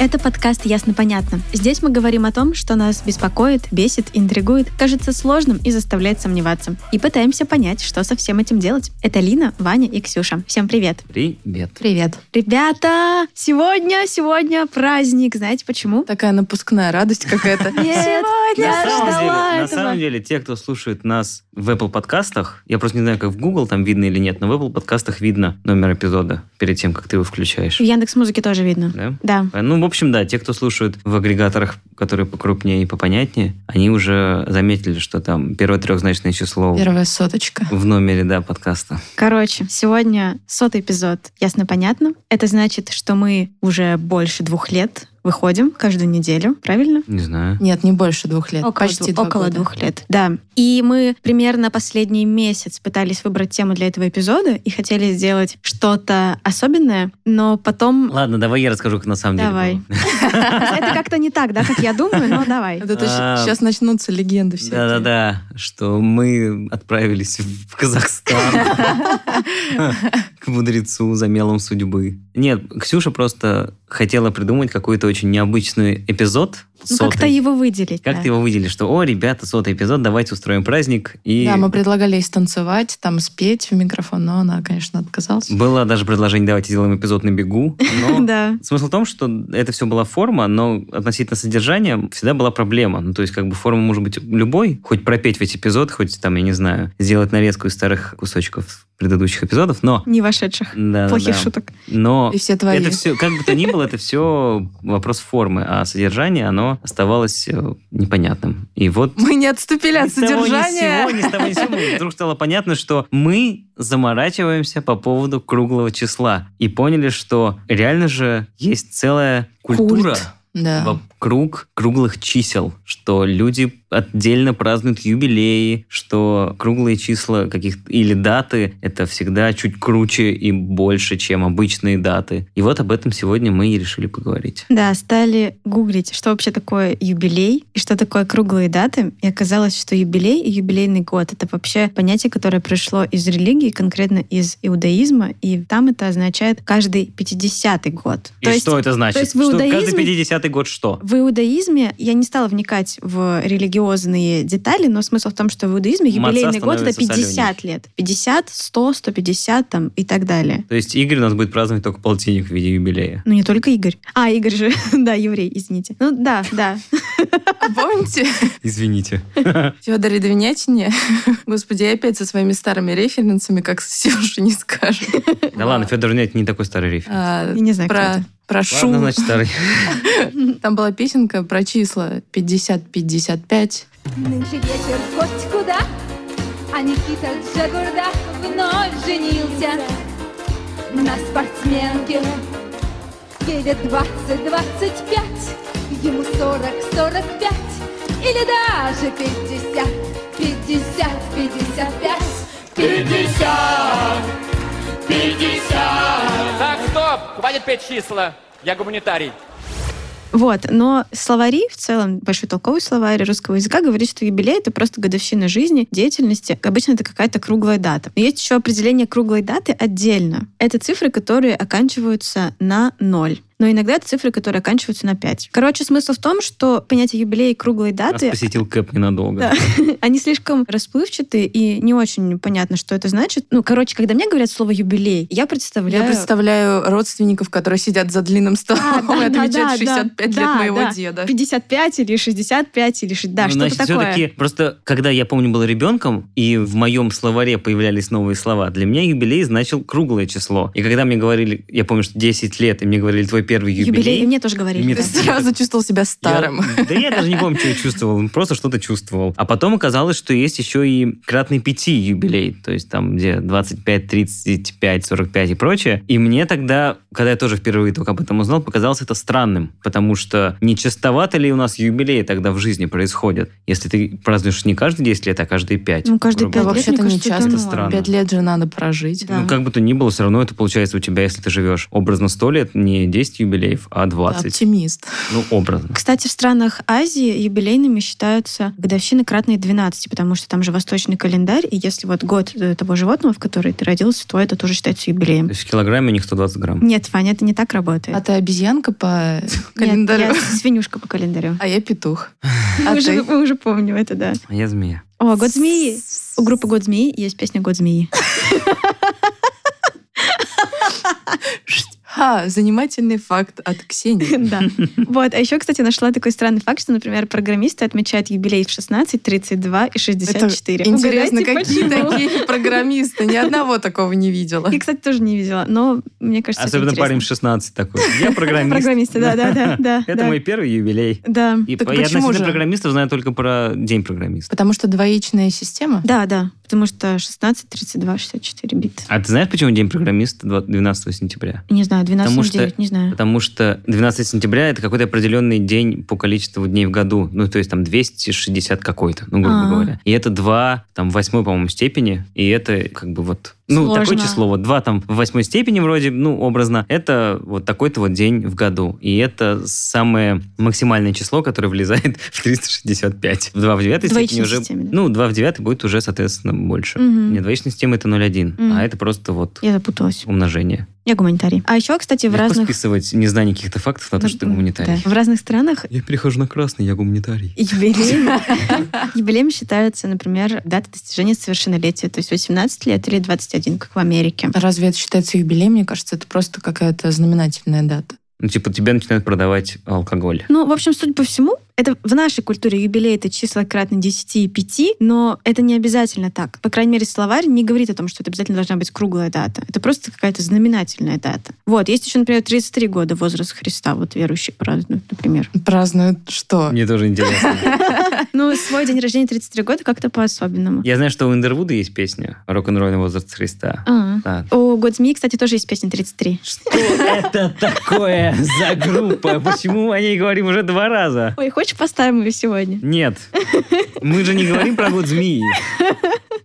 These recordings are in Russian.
Это подкаст «Ясно-понятно». Здесь мы говорим о том, что нас беспокоит, бесит, интригует, кажется сложным и заставляет сомневаться. И пытаемся понять, что со всем этим делать. Это Лина, Ваня и Ксюша. Всем привет. Привет. Привет. Ребята, сегодня, сегодня праздник. Знаете почему? Такая напускная радость какая-то. Нет, Сегодня. я ждала на самом деле, те, кто слушает нас в Apple подкастах, я просто не знаю, как в Google там видно или нет, но в Apple подкастах видно номер эпизода перед тем, как ты его включаешь. В Яндекс Музыке тоже видно. Да? Да. Ну, в общем, да, те, кто слушают в агрегаторах, которые покрупнее и попонятнее, они уже заметили, что там первое трехзначное число Первая соточка. в номере, да, подкаста. Короче, сегодня сотый эпизод «Ясно-понятно». Это значит, что мы уже больше двух лет выходим каждую неделю, правильно? Не знаю. Нет, не больше двух лет. Около, Почти два около года. двух лет, да. И мы примерно последний месяц пытались выбрать тему для этого эпизода и хотели сделать что-то особенное, но потом... Ладно, давай я расскажу, как на самом Давай. деле Это как-то не так, да, как я думаю, но давай. А. сейчас начнутся легенды все. Да-да-да, что мы отправились в Казахстан к мудрецу за мелом судьбы. Нет, Ксюша просто хотела придумать какой-то очень необычный эпизод. Ну, как-то его выделить. Как да. ты его выделили? Что, о, ребята, сотый эпизод, давайте устроим праздник. И Да, мы предлагали ей станцевать, там спеть в микрофон, но она, конечно, отказалась. было даже предложение, давайте сделаем эпизод на бегу. Да. Смысл в том, что это все была форма, но относительно содержания всегда была проблема. Ну, то есть, как бы форма может быть любой, хоть пропеть весь эпизод, хоть там, я не знаю, сделать нарезку из старых кусочков предыдущих эпизодов, но... Не вошедших. Да, Плохих да. шуток. Но И все твои. это все, как бы то ни было, это все вопрос формы, а содержание, оно оставалось э, непонятным. И вот Мы не отступили ни от того, ни содержания. сего, ни с того, ни с сего вдруг стало понятно, что мы заморачиваемся по поводу круглого числа и поняли, что реально же есть целая культура Культ да. вокруг круглых чисел, что люди отдельно празднуют юбилеи, что круглые числа каких или даты это всегда чуть круче и больше, чем обычные даты. И вот об этом сегодня мы и решили поговорить. Да, стали гуглить, что вообще такое юбилей и что такое круглые даты. И оказалось, что юбилей и юбилейный год это вообще понятие, которое пришло из религии, конкретно из иудаизма, и там это означает каждый 50-й год. И то что есть, это значит? То есть в иудаизме... Каждый 50 пятый год что? В иудаизме я не стала вникать в религиозные детали, но смысл в том, что в иудаизме юбилейный год это 50 соленее. лет. 50, 100, 150 там и так далее. То есть Игорь у нас будет праздновать только полтинник в виде юбилея. Ну не только Игорь. А, Игорь же, да, еврей, извините. Ну да, да. А помните? Извините. Федор Ведовинятине. Господи, я опять со своими старыми референсами, как Сюша не скажет. Да ладно, Федор Ведовинятин не такой старый референс. А, я не знаю, про это. про Ладно, значит, старый. Там была песенка про числа 50-55. Нынче вечер хоть куда, а Никита Джагурда вновь женился на спортсменке. Ей лет 20-25, ему 40-45 или даже 50, 50, 55. 50! 50! Так, стоп! Хватит петь числа. Я гуманитарий. Вот, но словари, в целом, большой толковый словарь русского языка говорит, что юбилей — это просто годовщина жизни, деятельности. Обычно это какая-то круглая дата. Но есть еще определение круглой даты отдельно. Это цифры, которые оканчиваются на ноль. Но иногда это цифры, которые оканчиваются на 5. Короче, смысл в том, что понятие юбилей и круглой Нас даты посетил Кэп ненадолго. Да. Они слишком расплывчаты и не очень понятно, что это значит. Ну, короче, когда мне говорят слово юбилей, я представляю... Я представляю родственников, которые сидят за длинным столом А, да, и да, отмечают да, 65 лет да, моего да. деда. 55 или 65 или... Да, Ну, что-то значит, такое. все-таки просто, когда я помню, был ребенком, и в моем словаре появлялись новые слова, для меня юбилей значил круглое число. И когда мне говорили, я помню, что 10 лет, и мне говорили, твой первый Юбилей, юбилей, и мне тоже говорили. И мне. Ты сразу чувствовал себя старым. Я- да я даже не помню, что я чувствовал, просто что-то чувствовал. А потом оказалось, что есть еще и кратный пяти юбилей, то есть там где 25, 35, 45 и прочее. И мне тогда, когда я тоже впервые только об этом узнал, показалось это странным, потому что не частовато ли у нас юбилеи тогда в жизни происходят, если ты празднуешь не каждые 10 лет, а каждые 5. Ну, каждые Да, пять лет, вообще-то не часто это странно. Пять лет же надо прожить. Да. Ну, как бы то ни было, все равно это получается у тебя, если ты живешь образно 100 лет, не 10 10 юбилеев, а 20. Оптимист. Ну, образно. Кстати, в странах Азии юбилейными считаются годовщины кратные 12, потому что там же восточный календарь, и если вот год э, того животного, в который ты родился, то это тоже считается То юбилеем. есть в килограмме у них 120 грамм. Нет, Ваня, это не так работает. А ты обезьянка по Нет, календарю? я свинюшка по календарю. А я петух. Мы А мы уже помним это, да. А я змея. О, год змеи. У группы Год змеи есть песня Год змеи. Ха, занимательный факт от Ксении. Да. Вот. А еще, кстати, нашла такой странный факт, что, например, программисты отмечают юбилей в 16, 32 и 64. Интересно, Угадайте, какие почему? такие программисты? Ни одного такого не видела. Я, кстати, тоже не видела, но мне кажется, это Особенно интересно. парень в 16 такой. Я программист. Программисты, да, да, да, да. Это да. мой первый юбилей. Да. И Так я почему относительно же? программистов знаю только про День программиста. Потому что двоичная система? Да, да. Потому что 16, 32, 64 бит. А ты знаешь, почему День программиста 12 сентября? Не знаю, 12 Потому на что- 9, не знаю. Потому что 12 сентября это какой-то определенный день по количеству дней в году. Ну, то есть там 260 какой-то, ну, грубо А. говоря. И это два, там, в восьмой, по-моему, степени. И это как бы вот... Ну, Сложно. такое число. Вот два там в восьмой степени вроде, ну, образно. Это вот такой-то вот день в году. И это самое максимальное число, которое влезает в 365. В 2 в 9 степени уже... системе, да? Ну, 2 в 9 будет уже, соответственно, больше. Мгм. Не двоичная система это 0,1, Мгм. а это просто вот Я запуталась. умножение. Я гуманитарий. А еще, кстати, в Легко разных... списывать незнание каких-то фактов на то, что ты гуманитарий. Да. В разных странах Я перехожу на красный, я гуманитарий. юбилеем, юбилеем считаются, например, дата достижения совершеннолетия, то есть 18 лет или 21, как в Америке. Разве это считается юбилеем? Мне кажется, это просто какая-то знаменательная дата. Ну, типа, тебя начинают продавать алкоголь. Ну, в общем, судя по всему, это в нашей культуре юбилей это числа кратно 10 и 5, но это не обязательно так. По крайней мере, словарь не говорит о том, что это обязательно должна быть круглая дата. Это просто какая-то знаменательная дата. Вот, есть еще, например, 33 года возраст Христа, вот верующие празднуют, например. Празднуют что? Мне тоже интересно. Ну, свой день рождения 33 года как-то по-особенному. Я знаю, что у Индервуда есть песня «Рок-н-ролльный возраст Христа». А. У Год змеи, кстати, тоже есть песня 33. Что это такое за группа? Почему мы о ней говорим уже два раза? Ой, хочешь поставим ее сегодня? Нет. Мы же не говорим про год змеи.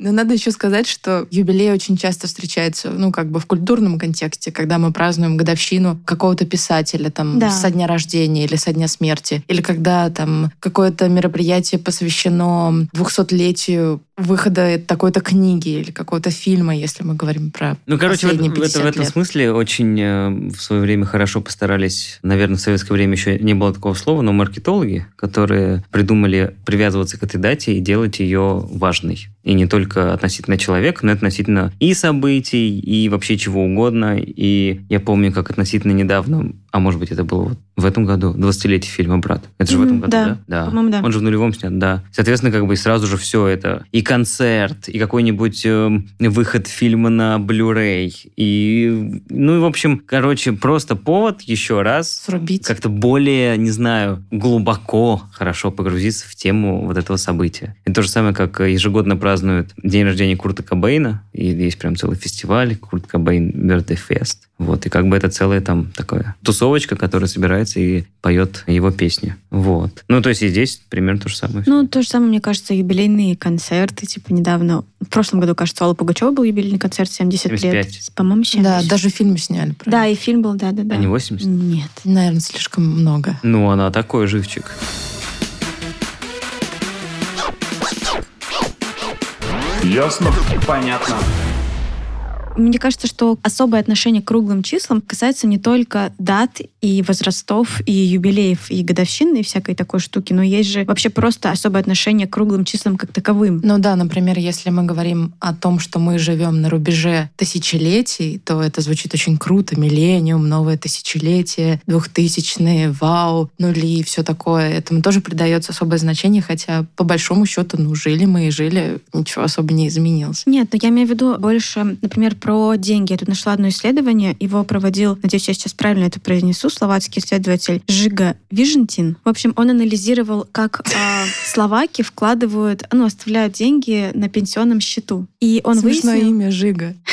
Но надо еще сказать, что юбилей очень часто встречается, ну, как бы в культурном контексте, когда мы празднуем годовщину какого-то писателя, там, Да. со дня рождения или со дня смерти, или когда там какое-то мероприятие посвящено 200-летию выхода такой-то книги или какого-то фильма, если мы говорим про Ну, короче, в, это- в 50 этом лет. смысле очень э, в свое время хорошо постарались. Наверное, в советское время еще не было такого слова, но маркетологи, которые придумали привязываться к этой дате и делать ее важной. И не только относительно человека, но и относительно и событий, и вообще чего угодно. И я помню, как относительно недавно, а может быть, это было вот в этом году, 20-летие фильма «Брат». Это же в этом году, да. да? По-моему, да. Он же в нулевом снят, да. Соответственно, как бы сразу же все это. И концерт, и какой-нибудь эм, выход фильма на Blu-ray. И, ну и, в общем, короче, просто повод еще раз Срубить. как-то более, не знаю, глубоко хорошо погрузиться в тему вот этого события. Это то же самое, как ежегодно празднуют день рождения Курта Кобейна, и есть прям целый фестиваль, Курт Кобейн Birthday Fest. Вот, и как бы это целая там такая тусовочка, которая собирается и поет его песни. Вот. Ну, то есть и здесь примерно то же самое. Ну, то же самое, мне кажется, юбилейные концерты. Типа недавно, в прошлом году, кажется, у Аллы Пугачева был юбилейный концерт 70 лет. 75. По-моему, 70. Да, даже фильм сняли. про Да, и фильм был, да-да-да. А не 80? Нет. Наверное, слишком много. Ну, она такой живчик. Ясно? Понятно. Мне кажется, что особое отношение к круглым числам касается не только дат и возрастов, и юбилеев, и годовщин, и всякой такой штуки, но есть же вообще просто особое отношение к круглым числам как таковым. Ну да, например, если мы говорим о том, что мы живем на рубеже тысячелетий, то это звучит очень круто. Миллениум, новое тысячелетие, двухтысячные, вау, нули и все такое. Этому тоже придается особое значение, хотя по большому счету, ну, жили мы и жили, ничего особо не изменилось. Нет, но я имею в виду больше, например, про деньги. Я тут нашла одно исследование, его проводил, надеюсь, я сейчас правильно это произнесу, словацкий исследователь Жига Вижентин. В общем, он анализировал, как а, словаки вкладывают, ну, оставляют деньги на пенсионном счету. И он Смешное выяснил... имя Жига.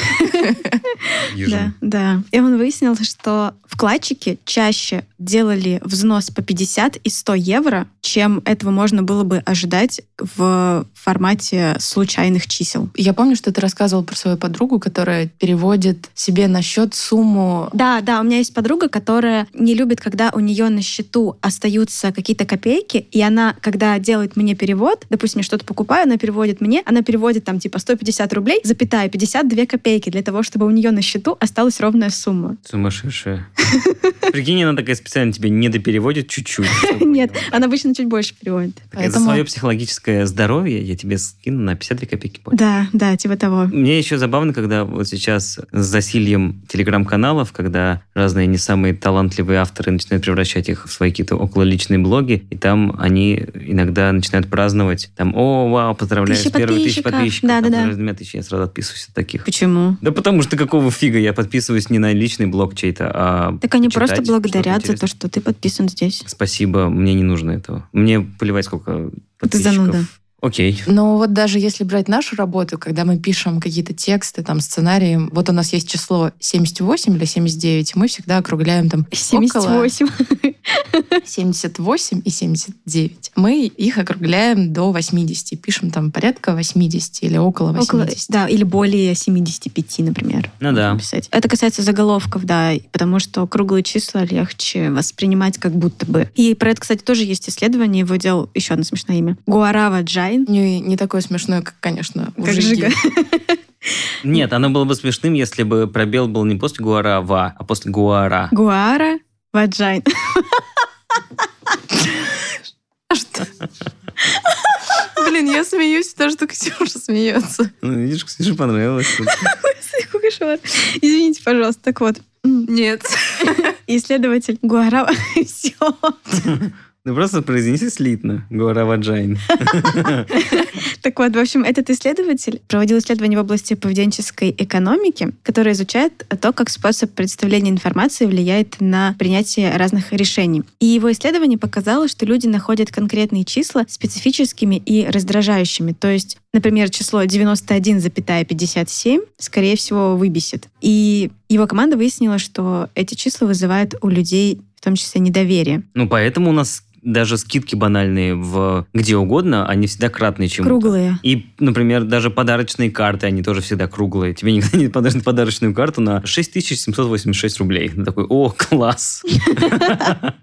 Да, да. И он выяснил, что вкладчики чаще делали взнос по 50 и 100 евро, чем этого можно было бы ожидать в формате случайных чисел. Я помню, что ты рассказывал про свою подругу, которая переводит себе на счет сумму. Да, да, у меня есть подруга, которая не любит, когда у нее на счету остаются какие-то копейки, и она, когда делает мне перевод, допустим, я что-то покупаю, она переводит мне, она переводит там типа 150 рублей, запятая 52 копейки для того, чтобы у нее на счету осталась ровная сумма. Сумасшедшая. Прикинь, она такая специально тебе не допереводит чуть-чуть. Нет, она обычно чуть больше переводит. За свое психологическое здоровье я тебе скину на 52 копейки больше. Да, да, типа того. Мне еще забавно, когда вот сейчас с засильем телеграм-каналов, когда разные не самые талантливые авторы начинают превращать их в свои какие-то окололичные блоги, и там они иногда начинают праздновать, там, о, вау, поздравляю с первой тысячи подписчиков. там, поздравляю с двумя тысячами. я сразу отписываюсь от таких. Почему? Да потому что какого фига я подписываюсь не на личный блог чей-то, а Так они просто благодарят за то, что ты подписан здесь. Спасибо, мне не нужно этого. Мне плевать, сколько Ты подписчиков. зануда. Окей. Но вот даже если брать нашу работу, когда мы пишем какие-то тексты, там, сценарии, вот у нас есть число 78 или 79, мы всегда округляем там около 78. 78 и 79. Мы их округляем до 80, пишем там порядка 80 или около 80. Около, да, или более 75, например. Ну да. писать. Это касается заголовков, да, потому что круглые числа легче воспринимать как будто бы. И про это, кстати, тоже есть исследование, его делал еще одно смешное имя. Гуарава Джайн. Не, не такое смешное, как, конечно, у Как Жиги. Жига. Нет, оно было бы смешным, если бы пробел был не после гуарава, а после гуара. Гуара Ваджайн. Что? Блин, я смеюсь, потому что Ксюша смеется. Ну, видишь, Ксюше понравилось. Кошмар. Извините, пожалуйста. Так вот, Нет. исследователь Гуарава... Все. Ну, просто произнеси слитно. Гуарава Джайн. Так вот, в общем, этот исследователь проводил исследования в области поведенческой экономики, которое изучает то, как способ представления информации влияет на принятие разных решений. И его исследование показало, что люди находят конкретные числа специфическими и раздражающими. То есть, например, число 91,57 скорее всего выбесит. И его команда выяснила, что эти числа вызывают у людей в том числе недоверие. Ну, поэтому у нас даже скидки банальные в где угодно, они всегда кратные чему-то. Круглые. И, например, даже подарочные карты, они тоже всегда круглые. Тебе никогда не подарят подарочную карту на 6786 рублей. Ты такой, о, класс.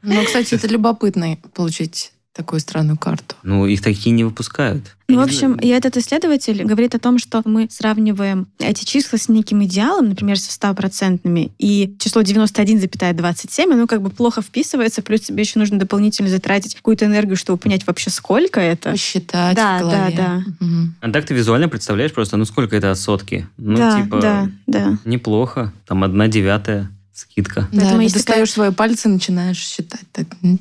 Ну, кстати, это любопытно получить такую странную карту. Ну, их такие не выпускают. Ну, в общем, и этот исследователь говорит о том, что мы сравниваем эти числа с неким идеалом, например, со 100-процентными, и число 91,27, оно как бы плохо вписывается, плюс тебе еще нужно дополнительно затратить какую-то энергию, чтобы понять вообще, сколько это. Посчитать Да, в голове. да, Мгм. А так ты визуально представляешь просто, ну, сколько это от сотки? Ну, да, типа, да, да. неплохо. Там одна девятая скидка. Поэтому Да, есть достаешь свои пальцы, начинаешь считать. Так, м,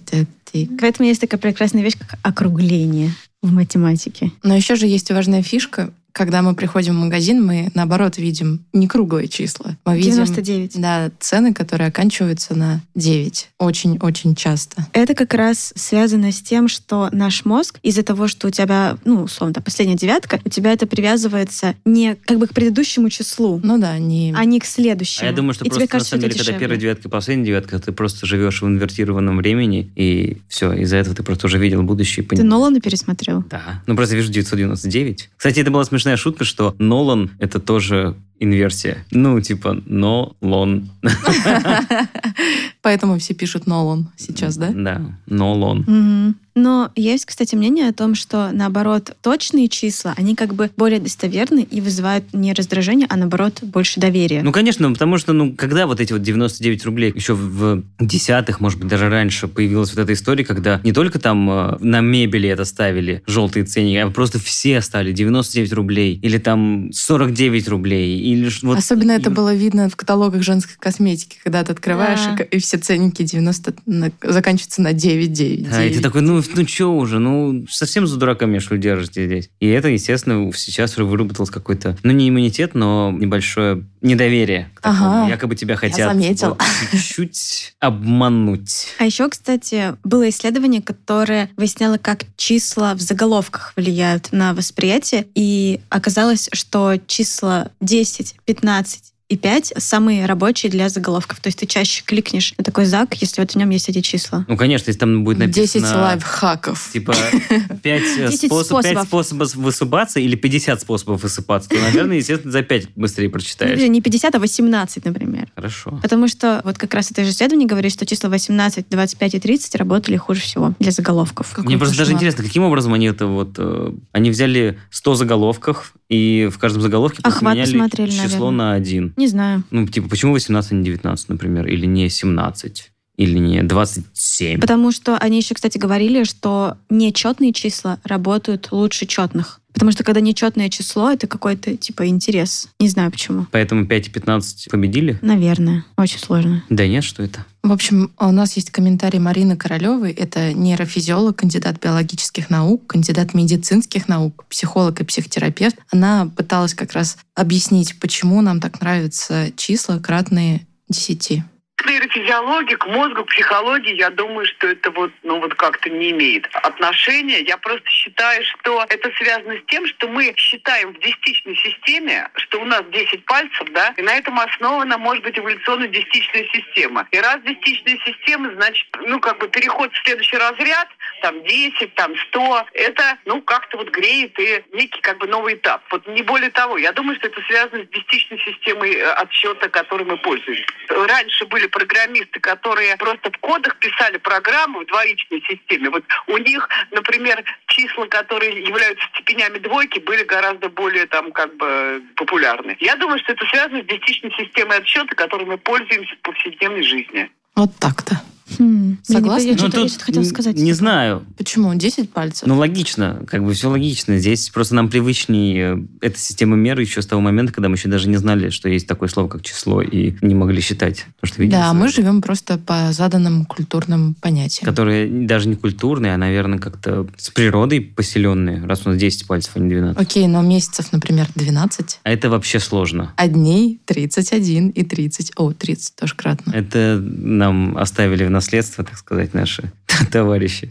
тик, тик. Поэтому есть такая прекрасная вещь, как округление в математике. Но еще же есть важная фишка. Когда мы приходим в магазин, мы наоборот видим не круглые числа. Мы видим 99. да, цены, которые оканчиваются на 9. Очень-очень часто. Это как раз связано с тем, что наш мозг из-за того, что у тебя, ну, условно, последняя девятка, у тебя это привязывается не как бы к предыдущему числу, Ну да, не... а не к следующему. А я думаю, что И тебе просто на кажется, самом это деле, когда дешевле. первая девятка и последняя девятка, ты просто живешь в инвертированном времени, и все, из-за этого ты просто уже видел будущее. и Ты. Нолана пересмотрел? Да. Ну, просто вижу 999. Кстати, это была смешная шутка, что Нолан — это тоже инверсия. Ну, типа, Нолан. Поэтому все пишут Нолан сейчас, да? Да, Нолан. Но есть, кстати, мнение о том, что, наоборот, точные числа, они как бы более достоверны и вызывают не раздражение, а, наоборот, больше доверия. Ну, конечно, потому что, ну, когда вот эти вот 99 рублей, еще в десятых, может быть, даже раньше появилась вот эта история, когда не только там э, на мебели это ставили желтые ценники, а просто все стали 99 рублей, или там 49 рублей, или вот... Особенно это и- было видно в каталогах женской косметики, когда ты открываешь, Да. и и, все ценники 90 на- заканчиваются на 9, 9, Да, и ты такой, ну, ну что уже, ну, совсем за дурака ли, держите здесь? И это, естественно, сейчас уже выработалось какой-то, ну, не иммунитет, но небольшое недоверие к такому. Ага. Якобы тебя хотят вот чуть-чуть обмануть. А еще, кстати, было исследование, которое выясняло, как числа в заголовках влияют на восприятие. И оказалось, что числа 10, 15 и 5 самые рабочие для заголовков. То есть ты чаще кликнешь на такой зак, если вот в нем есть эти числа. Ну, конечно, если там будет написано... 10 лайфхаков. Типа 5, 10 способ, способов. способов высыпаться или 50 способов высыпаться, то, наверное, естественно, за 5 быстрее прочитаешь. Ну, Не 50, а 18, например. Хорошо. Потому что вот как раз это же исследование говорит, что числа 18, 25 и 30 работали хуже всего для заголовков. Какой Мне просто даже интересно, каким образом они это вот... э, они взяли 100 заголовков, и в каждом заголовке Охват посмотрели, число наверное. на один. Не знаю. Ну, типа, почему 18, а не 19, например, или не 17, или не 27? Потому что они еще, кстати, говорили, что нечетные числа работают лучше четных. Потому что когда нечетное число, это какой-то типа интерес. Не знаю почему. Поэтому 5 и 15 победили? Наверное. Очень сложно. Да нет, что это? В общем, у нас есть комментарий Марины Королевой. Это нейрофизиолог, кандидат биологических наук, кандидат медицинских наук, психолог и психотерапевт. Она пыталась как раз объяснить, почему нам так нравятся числа, кратные 10. К нейрофизиологии, к мозгу, к психологии, я думаю, что это вот, ну вот как-то не имеет отношения. Я просто считаю, что это связано с тем, что мы считаем в десятичной системе, что у нас 10 пальцев, да, и на этом основана, может быть, эволюционная десятичная система. И раз десятичная система, значит, ну как бы переход в следующий разряд, там 10, там 100, это, ну, как-то вот греет и некий как бы новый этап. Вот не более того. Я думаю, что это связано с десятичной системой э, отсчета, которой мы пользуемся. Раньше были программисты, которые просто в кодах писали программу в двоичной системе. Вот у них, например, числа, которые являются степенями двойки, были гораздо более там как бы популярны. Я думаю, что это связано с десятичной системой отсчета, которой мы пользуемся в повседневной жизни. Вот так-то. Хм. Согласна? Я, Ну, что-то, я тут что-то хотела сказать. Не знаю. Почему? 10 пальцев? Ну, логично, как бы все логично. Здесь просто нам привычней э, эта система меры еще с того момента, когда мы еще даже не знали, что есть такое слово, как число, и не могли считать. Потому что видели да, сразу. мы живем просто по заданным культурным понятиям. Которые даже не культурные, а, наверное, как-то с природой поселенные, раз у нас 10 пальцев, а не 12. Окей, но месяцев, например, 12, А это вообще сложно. а дней 31 и 30. О, 30 тоже кратно. Это нам оставили в наследство, так сказать, наши товарищи.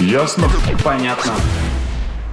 Ясно? Понятно.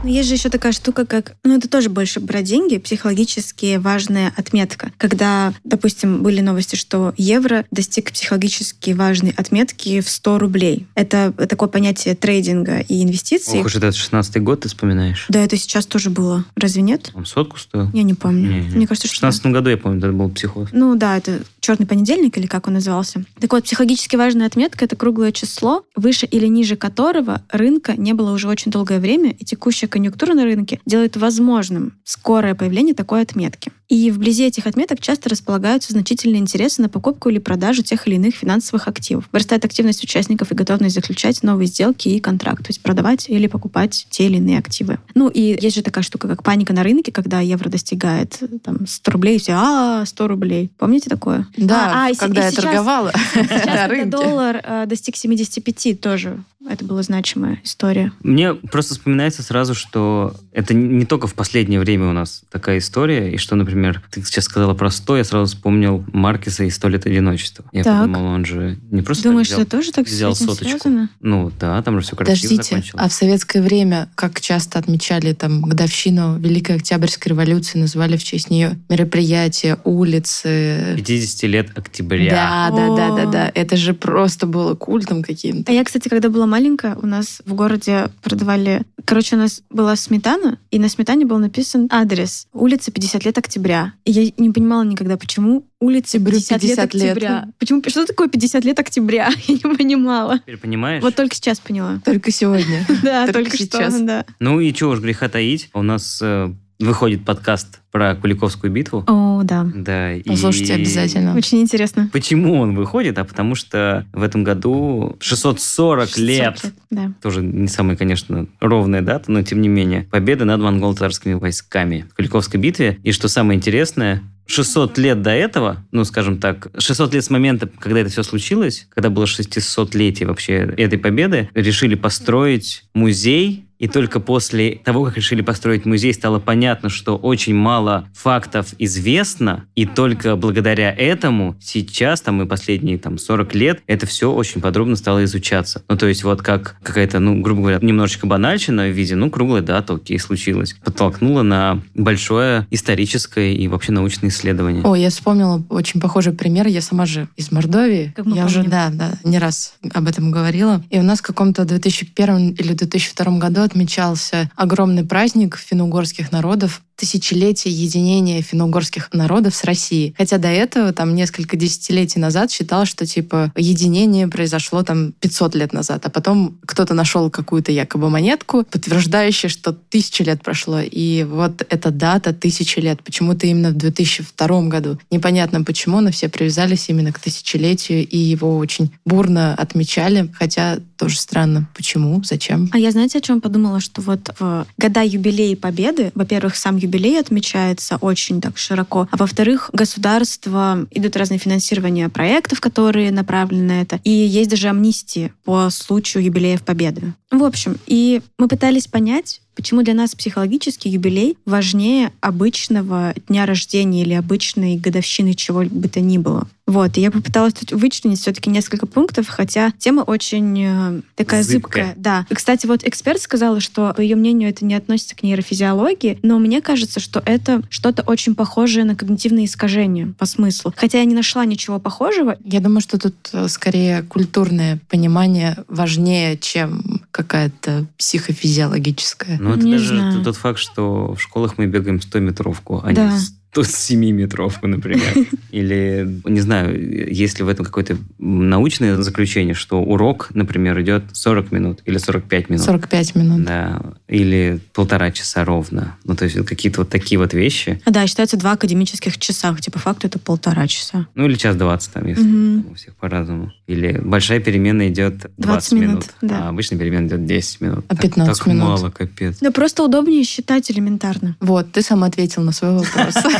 Но есть же еще такая штука, как... Ну, это тоже больше про деньги, психологически важная отметка. Когда, допустим, были новости, что евро достиг психологически важной отметки в 100 рублей. Это такое понятие трейдинга и инвестиций. Ох уж этот 16 год ты вспоминаешь. Да, это сейчас тоже было. Разве нет? Он сотку стоил? Я не помню. Не-не. Мне кажется, В что... да. 16 году, я помню, это был психоз. Ну да, это черный понедельник или как он назывался. Так вот, психологически важная отметка — это круглое число, выше или ниже которого рынка не было уже очень долгое время, и текущая конъюнктура на рынке делает возможным скорое появление такой отметки. И вблизи этих отметок часто располагаются значительные интересы на покупку или продажу тех или иных финансовых активов. Вырастает активность участников и готовность заключать новые сделки и контракты, то есть продавать или покупать те или иные активы. Ну и есть же такая штука, как паника на рынке, когда евро достигает там, 100 рублей, и все, а, 100 рублей. Помните такое? Да, А, а, когда и я сейчас- торговала Сейчас на рынке. доллар э, достиг 75 тоже. Это была значимая история. Мне просто вспоминается сразу, что это не только в последнее время у нас такая история, и что, например, ты сейчас сказала про 100, я сразу вспомнил Маркеса и «Сто лет одиночества». Я Так. подумал, он же не просто Думаешь, взял, тоже так взял соточку. связано? Ну да, там же все красиво Подождите, закончилось. а в советское время, как часто отмечали там годовщину Великой Октябрьской революции, называли в честь нее мероприятия, улицы? 50 лет октября. Да, да, да, да, О. да. Это же просто было культом каким-то. А я, кстати, когда была маленькая, у нас в городе продавали... Короче, у нас была сметана, и на сметане был написан адрес. Улица 50 лет октября. И я не понимала никогда, почему Октябрю 50, 50 лет лет. октября. Почему, что такое 50 лет октября? Я не понимала. Теперь понимаешь? Вот только сейчас поняла. Только сегодня. Да, Только сейчас. Ну и чего уж греха таить. У нас э, выходит подкаст про Куликовскую битву. О, да. Да, и- Послушайте обязательно. Очень интересно. Почему он выходит? А потому что в этом году 640 600 лет Да. тоже не самая, конечно, ровная дата, но тем не менее, победа над монгол-татарскими войсками в Куликовской битве. И что самое интересное, 600 лет до этого, ну, скажем так, 600 лет с момента, когда это все случилось, когда было 600-летие вообще этой победы, решили построить музей И только после того, как решили построить музей, стало понятно, что очень мало фактов известно, и только благодаря этому сейчас, там, и последние там 40 лет, это все очень подробно стало изучаться. Ну, то есть вот как какая-то, ну, грубо говоря, немножечко банальщина в виде, ну, круглая дата, окей, случилось. Подтолкнула на большое историческое и вообще научное исследование. О, я вспомнила очень похожий пример. Я сама же из Мордовии. Как мы я помним. уже, да, да, не раз об этом говорила. И у нас в каком-то 2001 или 2002 году отмечался огромный праздник финно-угорских народов, тысячелетие единения финно-угорских народов с Россией. Хотя до этого, там, несколько десятилетий назад считалось, что, типа, единение произошло, там, 500 лет назад. А потом кто-то нашел какую-то якобы монетку, подтверждающую, что тысячи лет прошло. И вот эта дата тысячи лет. Почему-то именно в 2002 году. Непонятно почему, но все привязались именно к тысячелетию, и его очень бурно отмечали. Хотя тоже странно. Почему? Зачем? А я, знаете, о чем подумала? Что вот в года юбилея Победы, во-первых, сам юбилей отмечается очень так широко, а во-вторых, государство, идут разные финансирования проектов, которые направлены на это, и есть даже амнистии по случаю юбилеев Победы. В общем, и мы пытались понять, почему для нас психологический юбилей важнее обычного дня рождения или обычной годовщины чего бы то ни было. Вот, и я попыталась тут вычленить все-таки несколько пунктов, хотя тема очень э, такая Зыбкая. зыбкая. Да. И, кстати, вот эксперт сказала, что, по ее мнению, это не относится к нейрофизиологии, но мне кажется, что это что-то очень похожее на когнитивные искажения по смыслу. Хотя я не нашла ничего похожего. Я думаю, что тут э, скорее культурное понимание важнее, чем какая-то психофизиологическая. Ну, это Не даже знаю. тот факт, что в школах мы бегаем 100-метровку, а Да. не 107-метровку, например. Или, не знаю, есть ли в этом какое-то научное заключение, что урок, например, идет 40 минут или 45 минут. 45 минут. Да, или полтора часа ровно. Ну, то есть какие-то вот такие вот вещи. А, Да, считается два академических часа, хотя по факту это полтора часа. Ну, или час двадцать там, если Мгм. у всех по-разному. Или большая перемена идет 20, 20 минут, минут, да. а обычная перемена идет 10 минут. А Так- 15 так минут? мало, капец. Да просто удобнее считать элементарно. Вот, ты сам ответил на свой вопрос.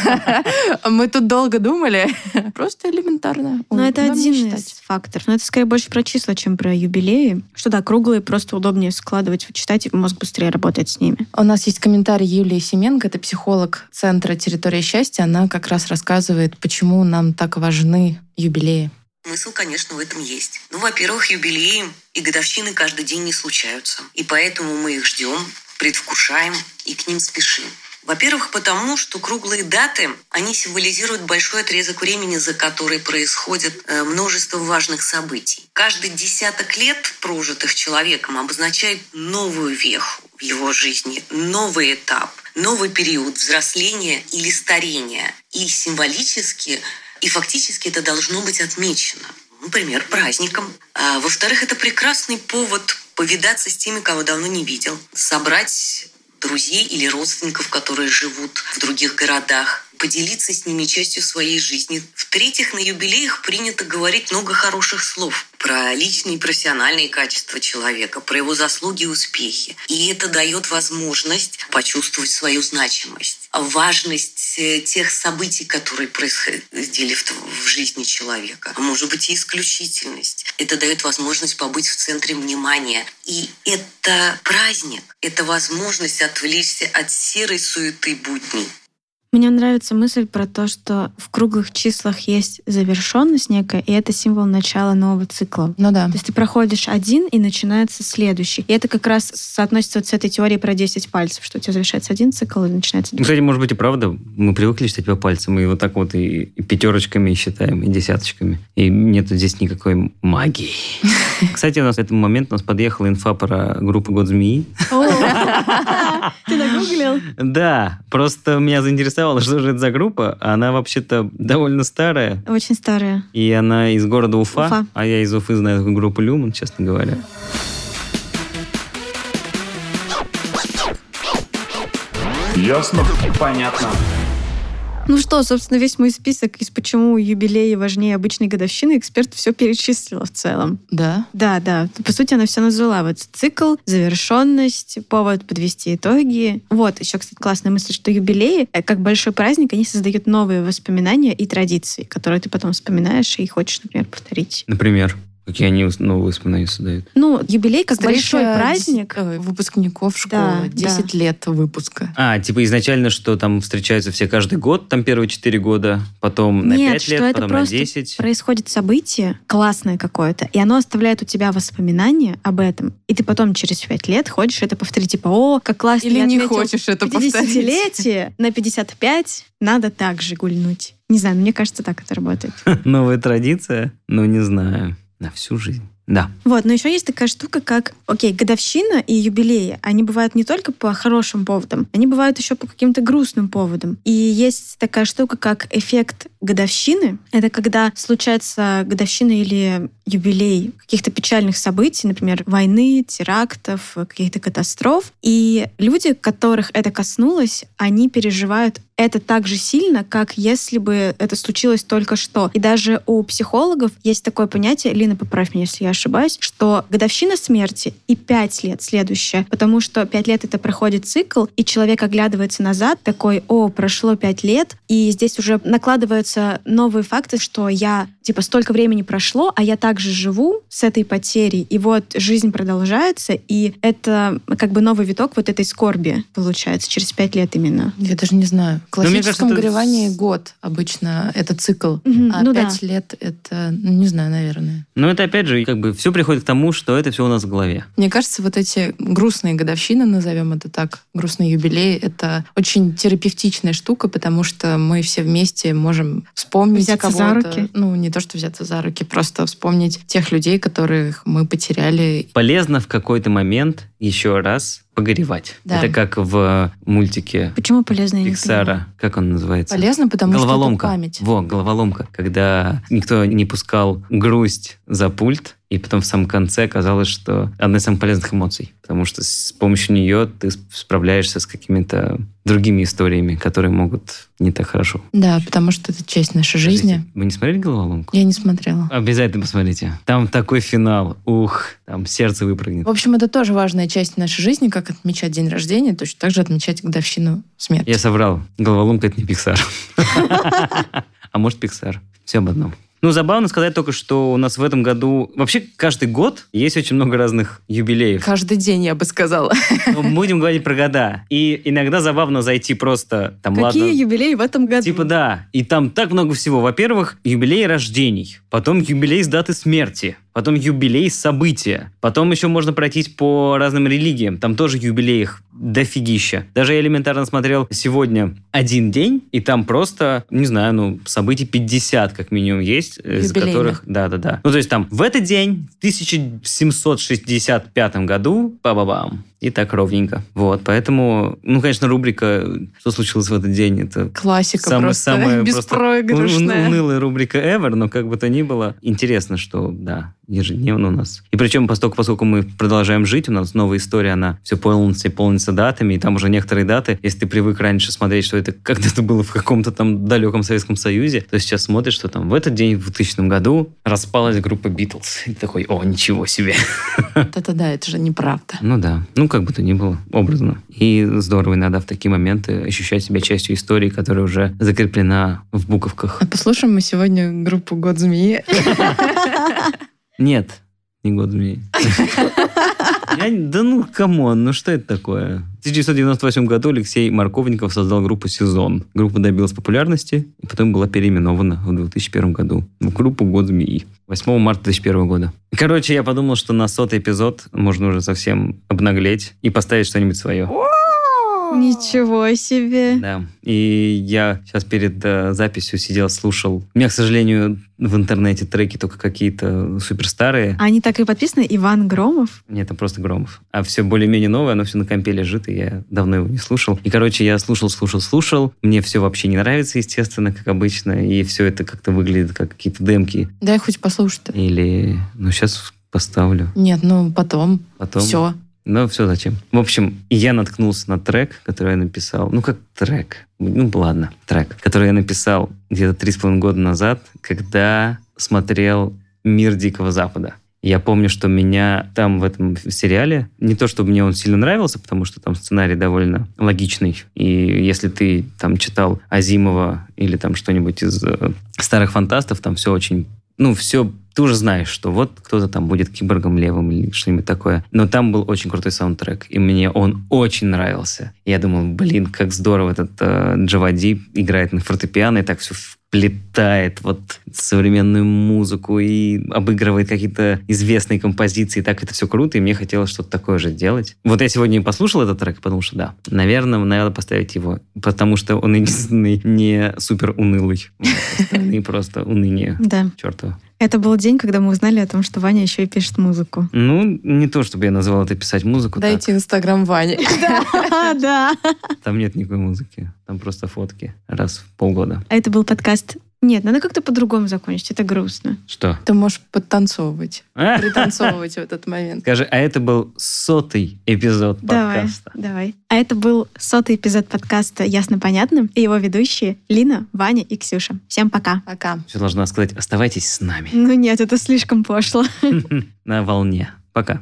Мы тут долго думали. Просто элементарно. Но это Удобнее один из факторов. Но это скорее больше про числа, чем про юбилеи. Что да, круглые просто удобнее складывать, читать, и мозг быстрее работает с ними. У нас есть комментарий Юлии Семенко, это психолог Центра «Территория счастья». Она как раз рассказывает, почему нам так важны юбилеи. Смысл, конечно, в этом есть. Ну, во-первых, юбилеи и годовщины каждый день не случаются. И поэтому мы их ждем, предвкушаем и к ним спешим. Во-первых, потому что круглые даты, они символизируют большой отрезок времени, за который происходит э, множество важных событий. Каждый десяток лет, прожитых человеком, обозначает новую веху в его жизни, новый этап, новый период взросления или старения. И символически и фактически это должно быть отмечено. Например, праздником. А, во-вторых, это прекрасный повод повидаться с теми, кого давно не видел. Собрать друзей или родственников, которые живут в других городах. Поделиться с ними частью своей жизни. В-третьих, на юбилеях принято говорить много хороших слов про личные и профессиональные качества человека, про его заслуги и успехи. И это дает возможность почувствовать свою значимость, важность э, тех событий, которые происходили в, жизни человека, а может быть и исключительность. Это дает возможность побыть в центре внимания. И это праздник, это возможность отвлечься от серой суеты будней. Мне нравится мысль про то, что в круглых числах есть завершенность некая, и это символ начала нового цикла. Ну да. То есть ты проходишь один, и начинается следующий. И это как раз соотносится вот с этой теорией про 10 пальцев, что у тебя завершается один цикл, и начинается Ну, другой. кстати, может быть и правда, мы привыкли считать по пальцам, мы вот так вот и, и пятерочками считаем, и десяточками. И нету здесь никакой магии. Кстати, у нас в этот момент у нас подъехала инфа про группу «Год змеи». Ты нагуглил? Да, просто меня заинтересовало, что же это за группа. Она вообще-то довольно старая, Очень старая. и она из города Уфа, Уфа. а я из Уфы знаю группу Люман, честно говоря. Ясно? Понятно. Ну что, собственно, весь мой список из почему юбилеи важнее обычной годовщины, эксперт все перечислила в целом. Да. Да, да. По сути, она все назвала. Вот цикл, завершенность, повод подвести итоги. Вот, еще, кстати, классная мысль, что юбилеи, э, как большой праздник, они создают новые воспоминания и традиции, которые ты потом вспоминаешь и хочешь, например, повторить. Например, Какие они новые воспоминания создают? Ну, юбилей как большой праздник. ой, выпускников школы. Да, 10 лет выпуска. А, типа изначально, что там встречаются все каждый год, там первые 4 года, потом на Нет, 5 что лет, это потом на просто 10. Происходит событие классное какое-то, и оно оставляет у тебя воспоминания об этом, и ты потом через пять лет хочешь это повторить, типа, о, как классно Или я не хочешь это повторить. 50-летие, на 55 надо так же гульнуть. Не знаю, мне кажется, так это работает. Новая традиция? Ну, не знаю. На всю жизнь. Да. Вот, но еще есть такая штука, как, окей, годовщина и юбилеи, они бывают не только по хорошим поводам, они бывают еще по каким-то грустным поводам. И есть такая штука, как эффект годовщины. Это когда случается годовщина или юбилей каких-то печальных событий, например, войны, терактов, каких-то катастроф. И люди, которых это коснулось, они переживают это так же сильно, как если бы это случилось только что. И даже у психологов есть такое понятие, Лина, поправь меня, если я ошибаюсь, что годовщина смерти и пять лет следующее, потому что пять лет это проходит цикл, и человек оглядывается назад, такой, о, прошло пять лет, и здесь уже накладываются новые факты, что я, типа, столько времени прошло, а я также живу с этой потерей, и вот жизнь продолжается, и это как бы новый виток вот этой скорби получается через пять лет именно. Я даже не знаю. В кажется, классическом это горевании год обычно это цикл, Мгм, а ну да. пять лет это, ну, не знаю, наверное. Но это опять же, как бы все приходит к тому, что это все у нас в голове. Мне кажется, вот эти грустные годовщины, назовем это так, грустные юбилеи, это очень терапевтичная штука, потому что мы все вместе можем вспомнить Взяться за кого-то. руки. Ну, не то, что взяться за руки, просто вспомнить тех людей, которых мы потеряли. Полезно в какой-то момент еще раз погоревать. Да. Это как в мультике Почему полезно. Пиксара. Как он называется? Полезно, потому что это головоломка. память. Во, головоломка. Когда никто не пускал грусть за пульт, и потом в самом конце оказалось, что одна из самых полезных эмоций. Потому что с помощью нее ты справляешься с какими-то другими историями, которые могут не так хорошо. Да, потому что это часть нашей жизни. Вы не смотрели головоломку? Я не смотрела. Обязательно посмотрите. Там такой финал. Ух, там сердце выпрыгнет. В общем, это тоже важная часть нашей жизни, как отмечать день рождения, точно так же отмечать годовщину смерти. Я соврал. Головоломка — это не Пиксар. А может, Пиксар. Все об одном. Ну, забавно сказать только, что у нас в этом году... Вообще, каждый год есть очень много разных юбилеев. Каждый день, я бы сказала. Но мы будем говорить про года. И иногда забавно зайти просто... Там, Какие ладно, юбилеи в этом году? Типа да. И там так много всего. Во-первых, юбилей рождений. Потом юбилей с даты смерти. Потом юбилей события. Потом еще можно пройтись по разным религиям. Там тоже юбилеях дофигища. Даже я элементарно смотрел сегодня один день, и там просто, не знаю, ну, событий 50 как минимум есть, э, из которых... Да-да-да. Ну, то есть там в этот день, в 1765 году, ба-ба-бам, и так ровненько. Вот, поэтому, ну, конечно, рубрика «Что случилось в этот день?» это Классика Самая- просто самая просто беспроигрышная. ун- унылая рубрика ever, но как бы то ни было, интересно, что, да, ежедневно у нас. И причем, поскольку, поскольку мы продолжаем жить, у нас новая история, она все полнится и полнится датами, и там уже некоторые даты, если ты привык раньше смотреть, что это когда-то было в каком-то там далеком Советском Союзе, то сейчас смотришь, что там в этот день, в 2000 году, распалась группа Битлз. И ты такой, о, ничего себе. Вот Это да, это же неправда. Ну да, ну как бы то ни было, образно. И здорово иногда в такие моменты ощущать себя частью истории, которая уже закреплена в буковках. А послушаем мы сегодня группу «Год змеи». Нет, не год змеи. Я да ну, come on, ну что это такое? В 1998 году Алексей Марковников создал группу «Сезон». Группа добилась популярности и потом была переименована в 2001 году в группу «Год змеи». 8 марта 2001 года. Короче, я подумал, что на сотый эпизод можно уже совсем обнаглеть и поставить что-нибудь свое. Ничего себе. Да. И я сейчас перед э, записью сидел, слушал. У меня, к сожалению, в интернете треки только какие-то суперстарые. А Они так и подписаны Иван Громов. Нет, это просто Громов. А все более-менее новое, оно все на компе лежит, и я давно его не слушал. И, короче, я слушал, слушал, слушал. Мне все вообще не нравится, естественно, как обычно. И все это как-то выглядит как какие-то демки. Дай хоть послушать-то. Или... Ну, сейчас поставлю. Нет, ну потом. Потом... Все. Ну, все зачем. В общем, я наткнулся на трек, который я написал. Ну, как трек. Ну, ладно, трек. Который я написал где-то три с половиной года назад, когда смотрел «Мир Дикого Запада». Я помню, что меня там в этом сериале, не то чтобы мне он сильно нравился, потому что там сценарий довольно логичный. И если ты там читал Азимова или там что-нибудь из э, старых фантастов, там все очень, ну, все ты уже знаешь, что вот кто-то там будет киборгом левым или что-нибудь такое. Но там был очень крутой саундтрек, и мне он очень нравился. Я думал, блин, как здорово этот э, Джавади играет на фортепиано и так все вплетает вот современную музыку и обыгрывает какие-то известные композиции. Так это все круто, и мне хотелось что-то такое же делать. Вот я сегодня и послушал этот трек, потому что да, наверное, надо поставить его, потому что он единственный не супер унылый. Остальные просто уныние. Да. Чертово. Это был день, когда мы узнали о том, что Ваня еще и пишет музыку. Ну, не то, чтобы я назвал это писать музыку. Дайте инстаграм Ване. Да, да. Там нет никакой музыки. Там просто фотки раз в полгода. А это был подкаст. Нет, надо как-то по-другому закончить. Это грустно. Что? Ты можешь подтанцовывать, А? пританцовывать в этот момент. Скажи, а это был сотый эпизод Давай, подкаста. давай. А это был сотый эпизод подкаста «Ясно-понятно» и его ведущие Лина, Ваня и Ксюша. Всем пока. Пока. Все должна сказать, оставайтесь с нами. Ну нет, это слишком пошло. На волне. Пока.